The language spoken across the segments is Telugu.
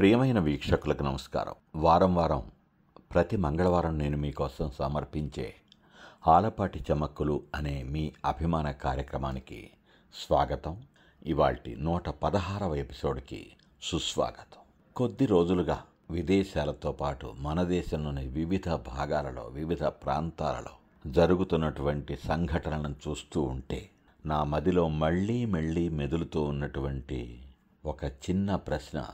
ప్రియమైన వీక్షకులకు నమస్కారం. వారం వారం ప్రతి మంగళవారం నేను మీకోసం సమర్పించే ఆలపాటి చమక్కులు అనే మీ అభిమాన కార్యక్రమానికి స్వాగతం. ఇవాల్టి నూట పదహారవ ఎపిసోడ్కి సుస్వాగతం. కొద్ది రోజులుగా విదేశాలతో పాటు మన దేశంలోని వివిధ భాగాలలో వివిధ ప్రాంతాలలో జరుగుతున్నటువంటి సంఘటనలను చూస్తూ ఉంటే నా మదిలో మళ్ళీ మళ్ళీ మెదులుతూ ఉన్నటువంటి ఒక చిన్న ప్రశ్న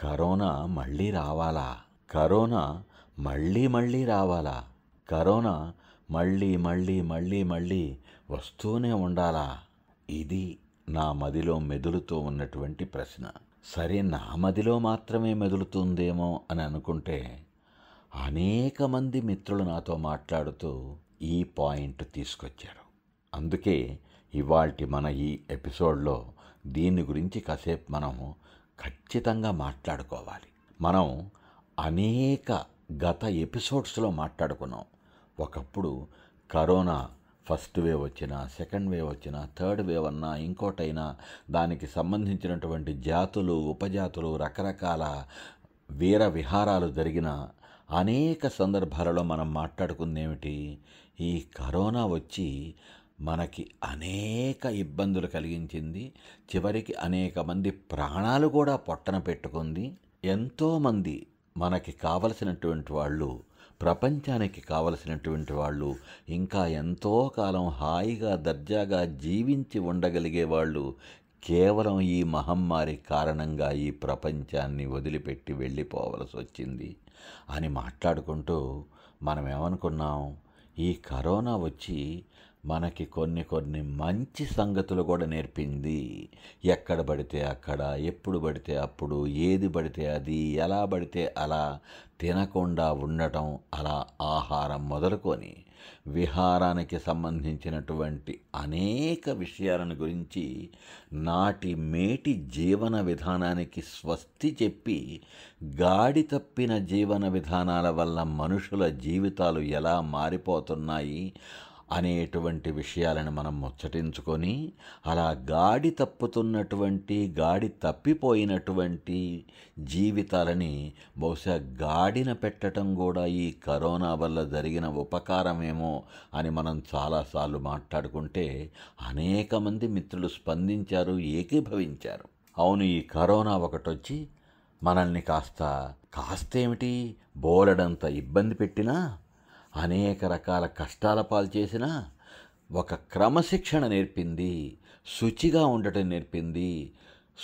కరోనా మళ్ళీ రావాలా? కరోనా మళ్ళీ మళ్ళీ రావాలా? కరోనా మళ్ళీ మళ్ళీ మళ్ళీ మళ్ళీ వస్తూనే ఉండాలా? ఇది నా మదిలో మెదులుతూ ఉన్నటువంటి ప్రశ్న. సరే నా మదిలో మాత్రమే మెదులుతుందేమో అని అనుకుంటే అనేక మంది మిత్రులు నాతో మాట్లాడుతూ ఈ పాయింట్ తీసుకొచ్చారు. అందుకే ఇవాల్టి మన ఈ ఎపిసోడ్లో దీని గురించి కాసేపు మనం ఖచ్చితంగా మాట్లాడుకోవాలి. మనం అనేక గత ఎపిసోడ్స్లో మాట్లాడుకున్నాం. ఒకప్పుడు కరోనా ఫస్ట్ వేవ్ వచ్చినా సెకండ్ వేవ్ వచ్చినా థర్డ్ వేవ్ అన్నా ఇంకోటైనా దానికి సంబంధించినటువంటి జాతులు ఉపజాతులు రకరకాల వీర విహారాలు జరిగిన అనేక సందర్భాలలో మనం మాట్లాడుకుందేమిటి? ఈ కరోనా వచ్చి మనకి అనేక ఇబ్బందులు కలిగించింది. చివరికి అనేక మంది ప్రాణాలు కూడా పొట్టన పెట్టుకుంది. ఎంతోమంది మనకి కావలసినటువంటి వాళ్ళు ప్రపంచానికి కావలసినటువంటి వాళ్ళు ఇంకా ఎంతో కాలం హాయిగా దర్జాగా జీవించి ఉండగలిగే వాళ్ళు కేవలం ఈ మహమ్మారి కారణంగా ఈ ప్రపంచాన్ని వదిలిపెట్టి వెళ్ళిపోవలసి వచ్చింది అని మాట్లాడుకుంటూ మనం ఏమనుకున్నాం ఈ కరోనా వచ్చి మనకి కొన్ని కొన్ని మంచి సంగతులు కూడా నేర్పింది. ఎక్కడ పడితే అక్కడ ఎప్పుడు పడితే అప్పుడు ఏది పడితే అది ఎలా పడితే అలా తినకుండా ఉండటం అలా ఆహారం మొదలుకొని విహారానికి సంబంధించినటువంటి అనేక విషయాలను గురించి నాటి మేటి జీవన విధానానికి స్వస్తి చెప్పి గాడి తప్పిన జీవన విధానాల వల్ల మనుషుల జీవితాలు ఎలా మారిపోతున్నాయి అనేటువంటి విషయాలను మనం ముచ్చటించుకొని అలా గాడి తప్పుతున్నటువంటి గాడి తప్పిపోయినటువంటి జీవితాలని బహుశా గాడిన పెట్టడం కూడా ఈ కరోనా వల్ల జరిగిన ఉపకారమేమో అని మనం చాలాసార్లు మాట్లాడుకుంటే అనేక మంది మిత్రులు స్పందించారు ఏకీభవించారు. అవును ఈ కరోనా ఒకటొచ్చి మనల్ని కాస్త కాస్తేమిటి బోలెడంత ఇబ్బంది పెట్టినా అనేక రకాల కష్టాల పాలు చేసినా ఒక క్రమశిక్షణ నేర్పింది శుచిగా ఉండటం నేర్పింది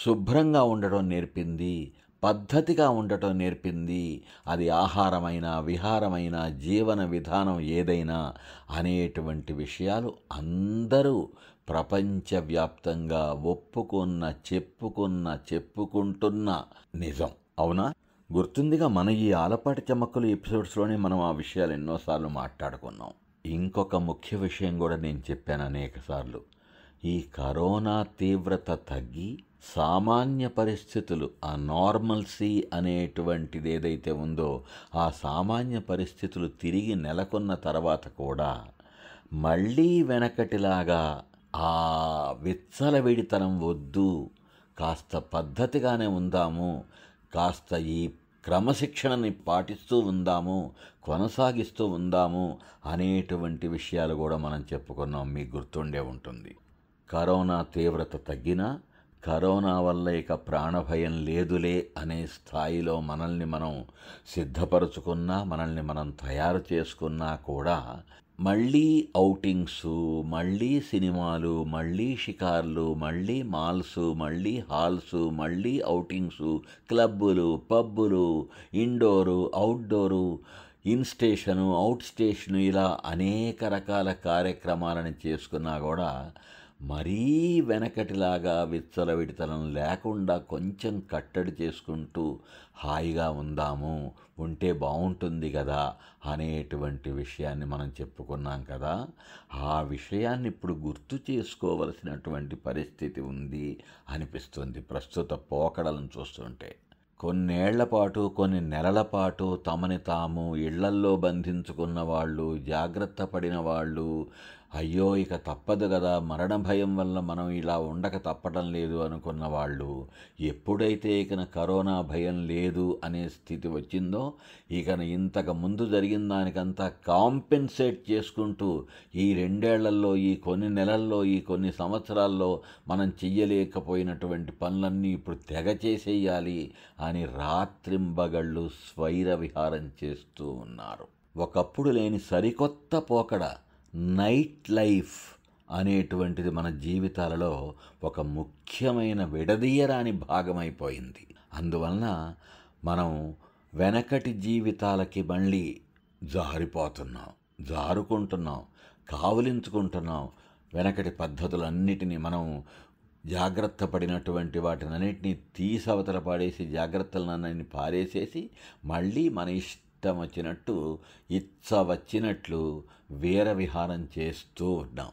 శుభ్రంగా ఉండటం నేర్పింది పద్ధతిగా ఉండటం నేర్పింది. అది ఆహారమైన విహారమైన జీవన విధానం ఏదైనా అనేటువంటి విషయాలు అందరూ ప్రపంచవ్యాప్తంగా ఒప్పుకున్న చెప్పుకున్న చెప్పుకుంటున్న నిజం. అవునా? గుర్తుందిగా మన ఈ ఆలపాటి చెమ్మక్కలు ఎపిసోడ్స్లోనే మనం ఆ విషయాలు ఎన్నోసార్లు మాట్లాడుకున్నాం. ఇంకొక ముఖ్య విషయం కూడా నేను చెప్పాను అనేకసార్లు ఈ కరోనా తీవ్రత తగ్గి సామాన్య పరిస్థితులు ఆ నార్మల్సీ అనేటువంటిది ఏదైతే ఉందో ఆ సామాన్య పరిస్థితులు తిరిగి నెలకొన్న తర్వాత కూడా మళ్ళీ వెనకటిలాగా ఆ విచ్చలవిడితనం వద్దు కాస్త పద్ధతిగానే ఉందాము కాస్త ఈ క్రమశిక్షణని పాటిస్తూ ఉందాము కొనసాగిస్తూ ఉందాము అనేటువంటి విషయాలు కూడా మనం చెప్పుకున్నాం. మీకు గుర్తుండే ఉంటుంది. కరోనా తీవ్రత తగ్గినా కరోనా వల్ల ఇక ప్రాణభయం లేదులే అనే స్థాయిలో మనల్ని మనం సిద్ధపరచుకున్నా మనల్ని మనం తయారు చేసుకున్నా కూడా మళ్ళీ ఔటింగ్స్ మళ్ళీ సినిమాలు మళ్ళీ షికార్లు మళ్ళీ మాల్స్ మళ్ళీ హాల్స్ మళ్ళీ ఔటింగ్స్ క్లబ్బులు పబ్బులు indoor outdoor in station out station ఇలా అనేక రకాల కార్యక్రమాలను చేసుకున్నా కూడా మరీ వెనకటిలాగా విచ్చలవిడితనం లేకుండా కొంచెం కట్టడి చేసుకుంటూ హాయిగా ఉందాము ఉంటే బాగుంటుంది కదా అనేటువంటి విషయాన్ని మనం చెప్పుకున్నాం కదా. ఆ విషయాన్ని ఇప్పుడు గుర్తు చేసుకోవలసినటువంటి పరిస్థితి ఉంది అనిపిస్తుంది ప్రస్తుత పోకడలను చూస్తుంటే. కొన్నేళ్ళ పాటు కొన్ని నెలల పాటు తమని తాము ఇళ్ళల్లో బంధించుకున్న వాళ్ళు జాగ్రత్త పడిన వాళ్ళు అయ్యో ఇక తప్పదు కదా మరణ భయం వల్ల మనం ఇలా ఉండక తప్పటం లేదు అనుకున్న వాళ్ళు. ఎప్పుడైతే ఇకన కరోనా భయం లేదు అనే స్థితి వచ్చిందో ఇక ఇంతకు ముందు జరిగిన దానికంతా కాంపెన్సేట్ చేసుకుంటూ ఈ రెండేళ్ళలో ఈ కొన్ని నెలల్లో ఈ కొన్ని సంవత్సరాల్లో మనం చెయ్యలేకపోయినటువంటి పనులన్నీ ఇప్పుడు తెగ చేసేయాలి అని రాత్రింబగళ్ళు స్వైర విహారం చేస్తూ ఉన్నారు. ఒకప్పుడు లేని సరికొత్త పోకడ నైట్ లైఫ్ అనేటువంటిది మన జీవితాలలో ఒక ముఖ్యమైన విడదీయరాని భాగమైపోయింది. అందువలన మనం వెనకటి జీవితాలకి మళ్ళీ జారిపోతున్నాం జారుకుంటున్నాం కావులించుకుంటున్నాం. వెనకటి పద్ధతులన్నిటినీ మనం జాగ్రత్త పడినటువంటి వాటినన్నింటినీ తీసవతల పాడేసి జాగ్రత్తలన్నీ పారేసేసి మళ్ళీ మన ఇష్టం వచ్చినట్టు ఇచ్చ వచ్చినట్లు వీర విహారం చేస్తూ ఉన్నాం.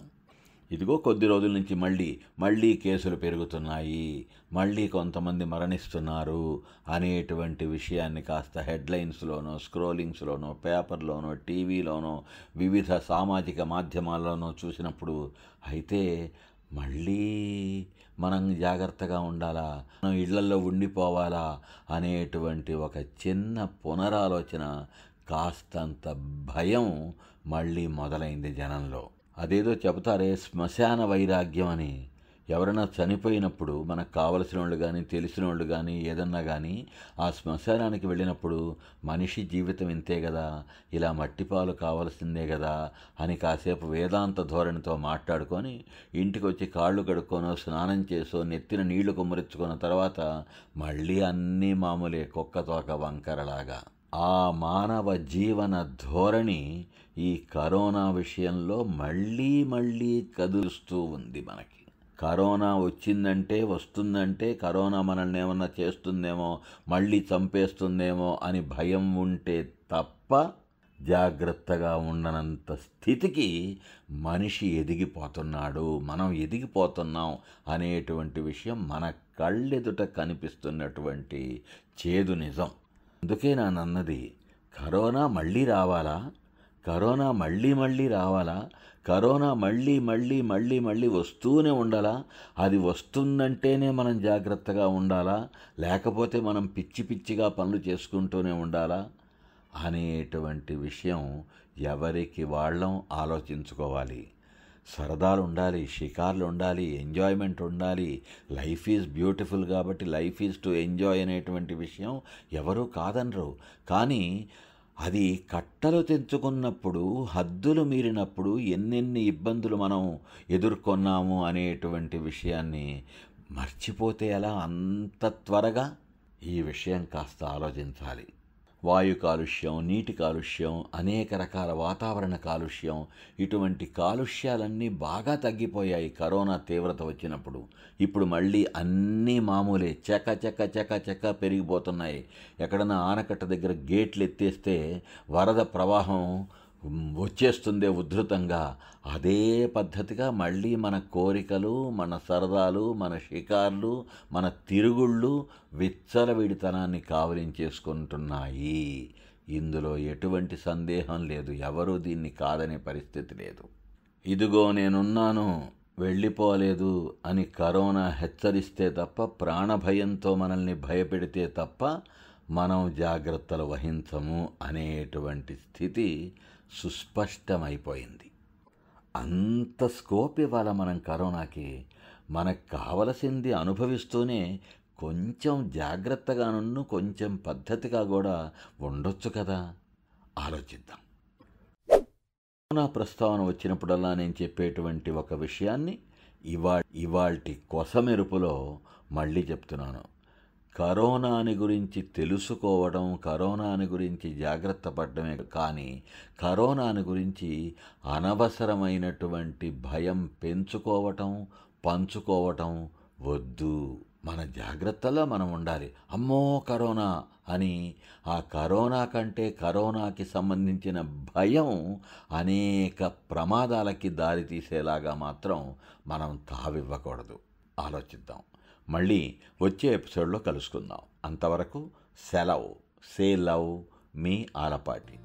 ఇదిగో కొద్ది రోజుల నుంచి మళ్ళీ మళ్ళీ కేసులు పెరుగుతున్నాయి మళ్ళీ కొంతమంది మరణిస్తున్నారు అనేటువంటి విషయాన్ని కాస్త హెడ్లైన్స్లోనో స్క్రోలింగ్స్లోనో పేపర్లోనో టీవీలోనో వివిధ సామాజిక మాధ్యమాల్లోనో చూసినప్పుడు అయితే మళ్ళీ మనం జాగ్రత్తగా ఉండాలా? మనం ఇళ్ళలో ఉండిపోవాలా? అనేటువంటి ఒక చిన్న పునరాలోచన కాస్తంత భయం మళ్ళీ మొదలైంది జనంలో. అదేదో చెబుతారే శ్మశాన వైరాగ్యం అని. ఎవరైనా చనిపోయినప్పుడు మనకు కావలసిన వాళ్ళు కానీ తెలిసిన వాళ్ళు కానీ ఏదన్నా కానీ ఆ శ్మశానానికి వెళ్ళినప్పుడు మనిషి జీవితం ఇంతే కదా ఇలా మట్టిపాలు కావలసిందే కదా అని కాసేపు వేదాంత ధోరణితో మాట్లాడుకొని ఇంటికి వచ్చి కాళ్ళు కడుక్కోనో స్నానం చేసో నెత్తిన నీళ్ళు కుమ్మరించుకున్న తర్వాత మళ్ళీ అన్నీ మామూలే కుక్కతోక వంకరలాగా. ఆ మానవ జీవన ధోరణి ఈ కరోనా విషయంలో మళ్ళీ మళ్ళీ కదులుస్తూ ఉంది మనకి. కరోనా వచ్చిందంటే వస్తుందంటే కరోనా మనల్ని ఏమన్నా చేస్తుందేమో మళ్ళీ చంపేస్తుందేమో అని భయం ఉంటే తప్ప జాగ్రత్తగా ఉండనంత స్థితికి మనిషి ఎదిగిపోతున్నాడు మనం ఎదిగిపోతున్నాం అనేటువంటి విషయం మన కళ్ళెదుట కనిపిస్తున్నటువంటి చేదు నిజం. అందుకే నాన్నది కరోనా మళ్ళీ రావాలా? కరోనా మళ్ళీ మళ్ళీ రావాలా? కరోనా మళ్ళీ మళ్ళీ మళ్ళీ మళ్ళీ వస్తూనే ఉండాలా? అది వస్తుందంటేనే మనం జాగ్రత్తగా ఉండాలా? లేకపోతే మనం పిచ్చి పిచ్చిగా పనులు చేసుకుంటూనే ఉండాలా? అనేటువంటి విషయం ఎవరికి వాళ్ళం ఆలోచించుకోవాలి. సరదాలు ఉండాలి షికార్లు ఉండాలి ఎంజాయ్మెంట్ ఉండాలి. లైఫ్ ఈజ్ బ్యూటిఫుల్ కాబట్టి లైఫ్ ఈజ్ టు ఎంజాయ్ అనేటువంటి విషయం ఎవరూ కాదనరు. కానీ అది కట్టలు తెంచుకున్నప్పుడు హద్దులు మీరినప్పుడు ఎన్నెన్ని ఇబ్బందులు మనం ఎదుర్కొన్నాము అనేటువంటి విషయాన్ని మర్చిపోతే ఎలా అంత త్వరగా ఈ విషయం కాస్త ఆలోచించాలి. వాయు కాలుష్యం నీటి కాలుష్యం అనేక రకాల వాతావరణ కాలుష్యం ఇటువంటి కాలుష్యాలన్నీ బాగా తగ్గిపోయాయి కరోనా తీవ్రత వచ్చినప్పుడు. ఇప్పుడు మళ్ళీ అన్నీ మామూలే. చెక్క చెక్క చెక్క చెక్క పెరిగిపోతున్నాయి. ఎక్కడన్నా ఆనకట్ట దగ్గర గేట్లు ఎత్తేస్తే వరద ప్రవాహం వచ్చేస్తుందే ఉధృతంగా. అదే పద్ధతిగా మళ్ళీ మన కోరికలు మన సరదాలు మన షికార్లు మన తిరుగుళ్ళు విచ్చలవిడితనాన్ని కావలించేసుకుంటున్నాయి. ఇందులో ఎటువంటి సందేహం లేదు. ఎవరూ దీన్ని కాదనే పరిస్థితి లేదు. ఇదిగో నేనున్నాను వెళ్ళిపోలేదు అని కరోనా హెచ్చరిస్తే తప్ప ప్రాణభయంతో మనల్ని భయపెడితే తప్ప మనం జాగ్రత్తలు వహించము అనేటువంటి స్థితి సుస్పష్టమైపోయింది. అంత స్కోప్ ఇవాళ మనం కరోనాకి? మనకు కావలసింది అనుభవిస్తూనే కొంచెం జాగ్రత్తగానున్ను కొంచెం పద్ధతిగా కూడా ఉండొచ్చు కదా? ఆలోచిద్దాం. కరోనా ప్రస్తావన వచ్చినప్పుడల్లా నేను చెప్పేటువంటి ఒక విషయాన్ని ఇవా ఇవాల్టి కొసమెరుపులో మళ్ళీ చెప్తున్నాను. కరోనాని గురించి తెలుసుకోవడం కరోనాని గురించి జాగ్రత్త పడడమే కానీ కరోనాని గురించి అనవసరమైనటువంటి భయం పెంచుకోవటం పంచుకోవటం వద్దు. మన జాగ్రత్తలో మనం ఉండాలి. అమ్మో కరోనా అని ఆ కరోనా కంటే కరోనాకి సంబంధించిన భయం అనేక ప్రమాదాలకి దారితీసేలాగా మాత్రం మనం తావివ్వకూడదు. ఆలోచిద్దాం. మళ్ళీ వచ్చే ఎపిసోడ్లో కలుసుకుందాం. అంతవరకు సెలవు. సే లవ్ మీ ఆలపాటి.